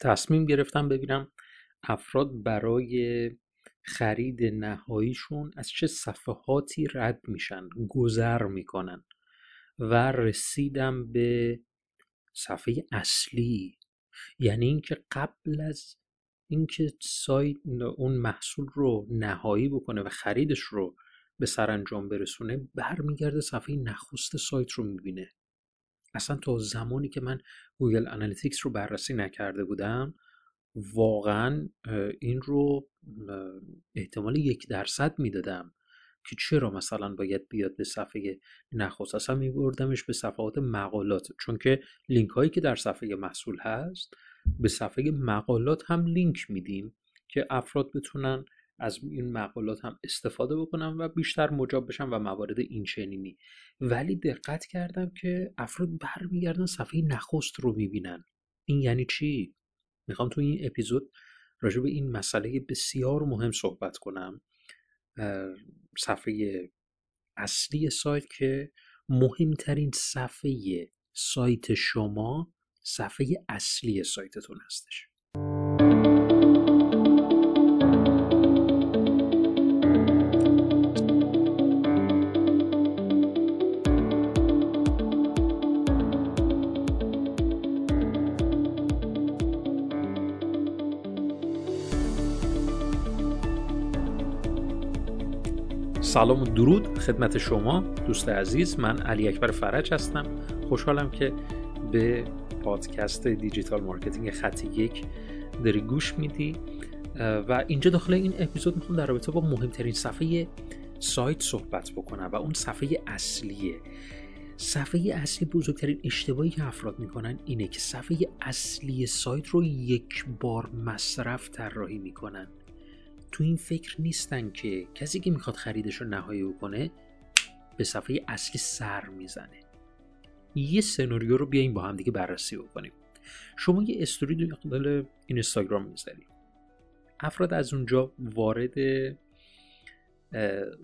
تصمیم گرفتم ببینم افراد برای خرید نهاییشون از چه صفحاتی رد میشن گذر می‌کنن و رسیدم به صفحه اصلی. یعنی اینکه قبل از اینکه سایت اون محصول رو نهایی بکنه و خریدش رو به سرانجام برسونه برمیگرده صفحه نخست سایت رو می‌بینه. اصلا تا زمانی که من Google Analytics رو بررسی نکرده بودم واقعا این رو احتمال یک درصد می‌دادم که چرا مثلا باید بیاد به صفحه نخست. اصلا میبردمش به صفحات مقالات چون که لینک هایی که در صفحه محصول هست به صفحه مقالات هم لینک میدیم که افراد بتونن از این مقالات هم استفاده بکنن و بیشتر مجاب بشن و موارد این چنینی ولی دقت کردم که افراد برمیگردن صفحه نخست رو می‌بینن. این یعنی چی؟ می‌خوام تو این اپیزود راجع به این مسئله بسیار مهم صحبت کنم. صفحه اصلی سایت که مهمترین صفحه سایت شما صفحه اصلی سایتتون هستش. سلام و درود خدمت شما دوست عزیز. من علی اکبر فرج هستم. خوشحالم که به پادکست digital marketing خط یک داری گوش میدی. و اینجا داخل این اپیزود می‌خوام در رابطه با مهمترین صفحه سایت صحبت بکنم و اون صفحه اصلیه. صفحه اصلی بزرگترین اشتباهی که افراد می‌کنن اینه که صفحه اصلی سایت رو یک بار مصرف طراحی می‌کنن. تو این فکر نیستن که کسی که می‌خواد خریدش رو نهایی بکنه به صفحه اصلی سر می‌زنه. یه سناریو رو بیایم با هم دیگه بررسی بکنیم. شما یه استوری داخل اینستاگرام می‌ذارید افراد از اونجا وارد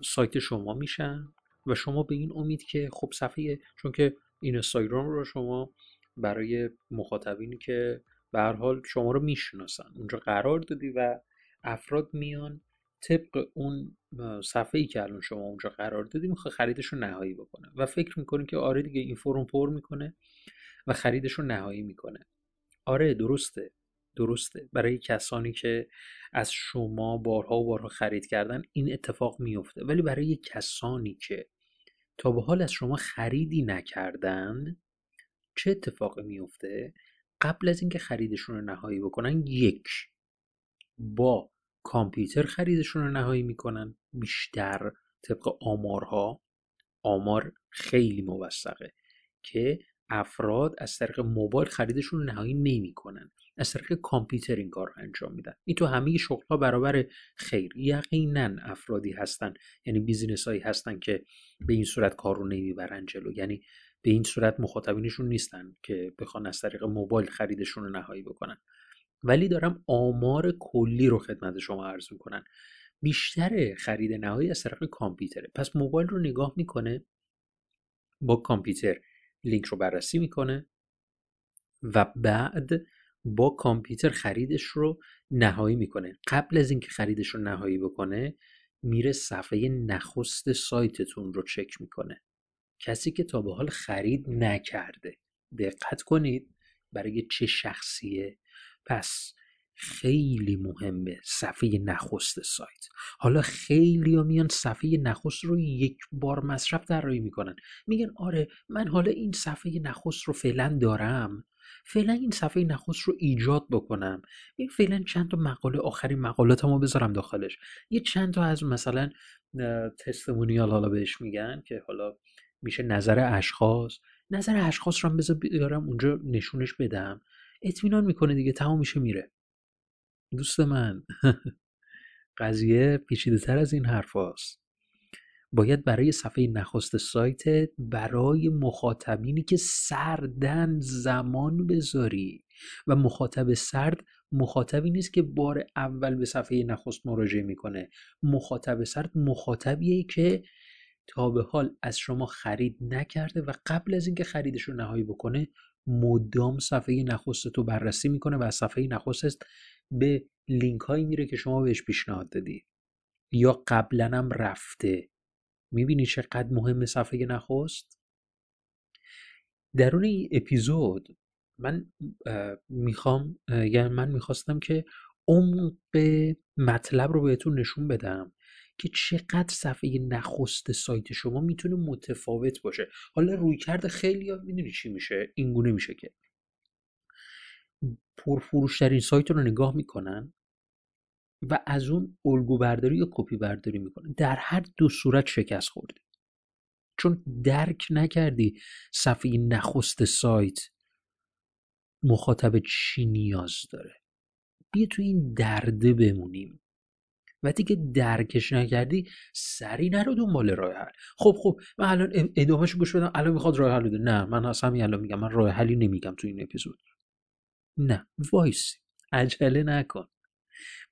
سایت شما میشن و شما به این امید که خب صفحه چون که اینستاگرام رو شما برای مخاطبینی که به هر حال شما رو می‌شناسن. اونجا قرار دادی و افراد میان طبق اون صفحه ای که الان شما اونجا قرار دادی می‌خواد خریدش رو نهایی بکنه. و فکر می‌کنه که آره دیگه این فرم پر می‌کنه و خریدش رو نهایی می‌کنه. آره درسته درسته. برای کسانی که از شما بارها و بارها خرید کردن این اتفاق میفته ولی برای کسانی که تا به حال از شما خریدی نکردن چه اتفاقی میفته قبل از اینکه خریدشون رو نهایی بکنن یک با کامپیوتر خریدشون رو نهایی می‌کنن. بیشتر طبق آمارها. آمار خیلی موثقه که افراد از طریق موبایل خریدشون رو نهایی نمی‌کنن. از طریق کامپیوتر این کار رو انجام میدن. این تو همه شغل ها برابر خیر. یقینا افرادی هستن. یعنی بیزینس هایی هستن که به این صورت کار رو نمی‌برن جلو. یعنی به این صورت مخاطبینشون نیستن که بخوان از طریق موبایل خریدشون رو نهایی بکنن. ولی دارم آمار کلی رو خدمت شما عرض می‌کنن بیشتر خرید نهایی از طریق کامپیوتره. پس موبایل رو نگاه می‌کنه با کامپیوتر لینک رو بررسی می‌کنه و بعد با کامپیوتر خریدش رو نهایی می‌کنه. قبل از اینکه خریدش رو نهایی بکنه میره صفحه نخست سایتتون رو چک می‌کنه. کسی که تا به حال خرید نکرده. دقت کنید برای چه شخصیه. پس خیلی مهمه صفحه نخست سایت. حالا خیلی ها میان صفحه نخست رو یک بار مصرف طراحی می‌کنن. میگن آره من حالا این صفحه نخست رو فعلا دارم. فعلا این صفحه نخست رو ایجاد بکنم. یک فعلا چند تا مقاله آخرین مقالاتمو بذارم داخلش. یه چند تا از مثلا تستمونیال حالا بهش میگن که حالا میشه نظر اشخاص. نظر اشخاص رو هم بذار بیارم اونجا نشونش بدم. اطمینان می‌کنه دیگه تمام میشه میره. دوست من. قضیه پیچیده تر از این حرف هست. باید برای صفحه نخست سایتت برای مخاطبینی که سردن زمان بذاری و مخاطب سرد مخاطبی نیست که بار اول به صفحه نخست مراجعه می‌کنه. مخاطب سرد مخاطبیه که تا به حال از شما خرید نکرده و قبل از اینکه خریدش رو نهایی بکنه مدام صفحه نخست تو بررسی می‌کنه و از صفحه نخست به لینک هایی میره که شما بهش پیشنهاد دادی. یا قبلا هم رفته. می‌بینی چقدر مهم صفحه نخست؟ درون این اپیزود من می‌خوام یعنی من می‌خواستم که عمق مطلب رو بهتون نشون بدم. که چقدر صفحه نخست سایت شما می‌تونه متفاوت باشه. حالا روی کرده خیلی می‌دونی چی میشه؟ اینگونه میشه که پرفروشترین سایت رو نگاه می‌کنن و از اون الگو برداری یا کپی برداری می‌کنن. در هر دو صورت شکست خوردی چون درک نکردی صفحه نخست سایت مخاطب چی نیاز داره. بیا تو این درده بمونیم. و که درکش نکردی سری نرو دنبال راه حل. خب خب من الان ادامهشو گوش بدم. الان می‌خواد راه حل بده. نه من اصلا همین الان میگم. من راه حلی نمیگم تو این اپیزود. نه وایس عجله نکن.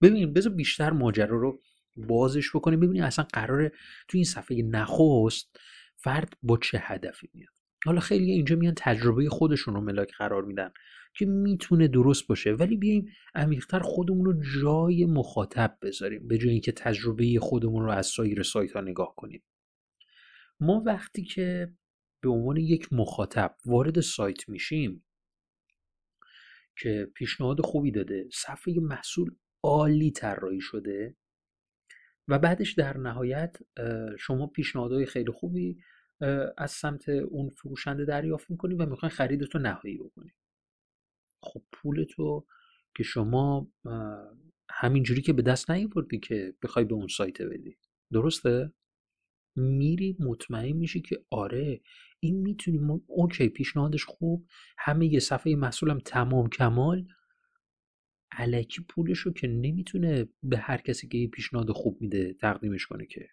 ببین بذار بیشتر ماجرا رو بازش بکنیم. ببینیم اصلا قراره تو این صفحه نخست فرد با چه هدفی میاد. حالا خیلی اینجا میان تجربه خودشون رو ملاک قرار میدن. که می‌تونه درست باشه. ولی بیایم عمیقتر خودمون رو جای مخاطب بذاریم به جای اینکه تجربه خودمون رو از سایر سایت ها نگاه کنیم. ما وقتی که به عنوان یک مخاطب وارد سایت میشیم که پیشنهاد خوبی داده صفحه محصول عالی طراحی شده و بعدش در نهایت شما پیشنهادهای خیلی خوبی از سمت اون فروشنده دریافت می‌کنی و می‌خواین خریدتو نهایی بکنی. خب پول تو که شما همینجوری که به دست نیاوردی که بخوای به اون سایت بدی. درسته؟ میری مطمئن میشی که آره این می‌تونی اوکی پیشنهادش خوب. همه یه صفحه محصولم تمام کمال. علکی پولش رو که نمی‌تونه به هر کسی که یه پیشنهاد خوب میده تقدیمش کنه که.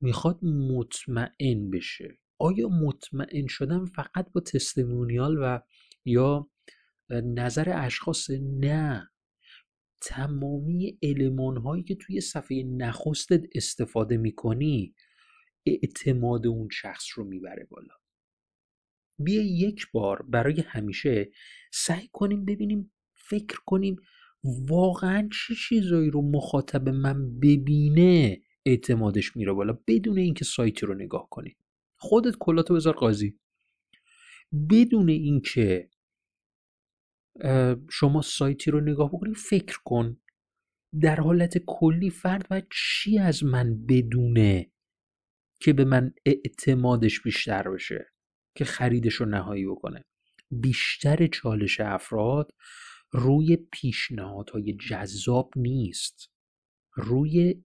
می‌خواد مطمئن بشه. آیا مطمئن شدن فقط با تستمونیال و یا نظر اشخاص نه. تمامی علمان هایی که توی صفحه نخستت استفاده می‌کنی اعتماد اون شخص رو می‌بره بالا. بیا یک بار برای همیشه سعی کنیم ببینیم فکر کنیم واقعا چه چیزایی رو مخاطب من ببینه اعتمادش میره بالا بدون اینکه سایتی رو نگاه کنی. خودت کلاتو بذار قاضی. بدون اینکه شما سایتی رو نگاه بکنی فکر کن. در حالت کلی فرد و چی از من بدونه که به من اعتمادش بیشتر بشه که خریدش رو نهایی بکنه؟ بیشتر چالش افراد روی پیشنهادهای جذاب نیست. روی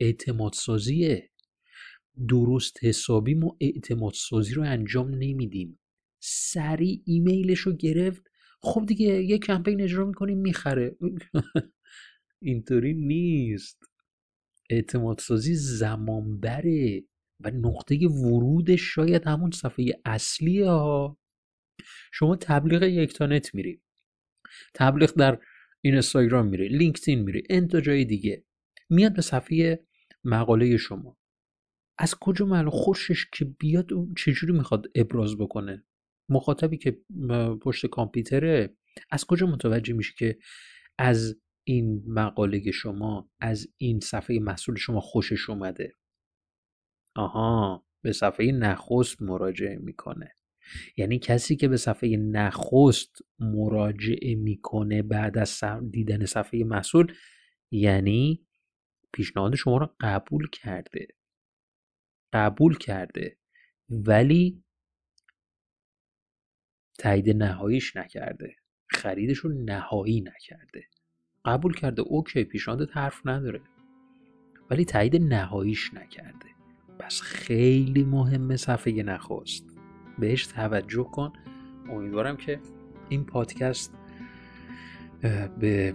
اعتماد سازیه درست حسابی ما اعتماد سازی رو انجام نمیدیم. سریع ایمیلش رو گرفت. خب دیگه یه کمپین اجرا می‌کنیم می‌خره. اینطوری نیست. اعتماد سازی زمان بره و نقطه ورودش شاید همون صفحه اصلی ها. شما تبلیغ یک تا نت میری تبلیغ در این اینستاگرام میری لینکدین میری انتا جای دیگه. میاد به صفحه مقاله شما. از کجا معلوم؟ خوشش که بیاد چجوری می‌خواد ابراز بکنه؟ مخاطبی که پشت کامپیوتره از کجا متوجه میشه که از این مقاله شما از این صفحه محصول شما خوشش اومده؟ آها به صفحه نخست مراجعه می‌کنه. یعنی کسی که به صفحه نخست مراجعه می‌کنه بعد از دیدن صفحه محصول یعنی پیشنهاد شما رو قبول کرده. قبول کرده. ولی تایید نهاییش نکرده. خریدش رو نهایی نکرده. قبول کرده اوکی پیشنهادت حرف نداره. ولی تایید نهاییش نکرده. پس خیلی مهمه صفحه نخست. بهش توجه کن. امیدوارم که این پادکست به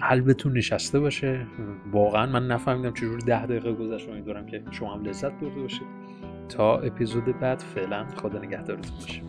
قلبتون نشسته باشه. واقعا من نفهمیدم چجور ده دقیقه گذشت. امیدوارم که شما هم لذت برده باشید. تا اپیزود بعد فعلا خدا نگهدارتون باشه.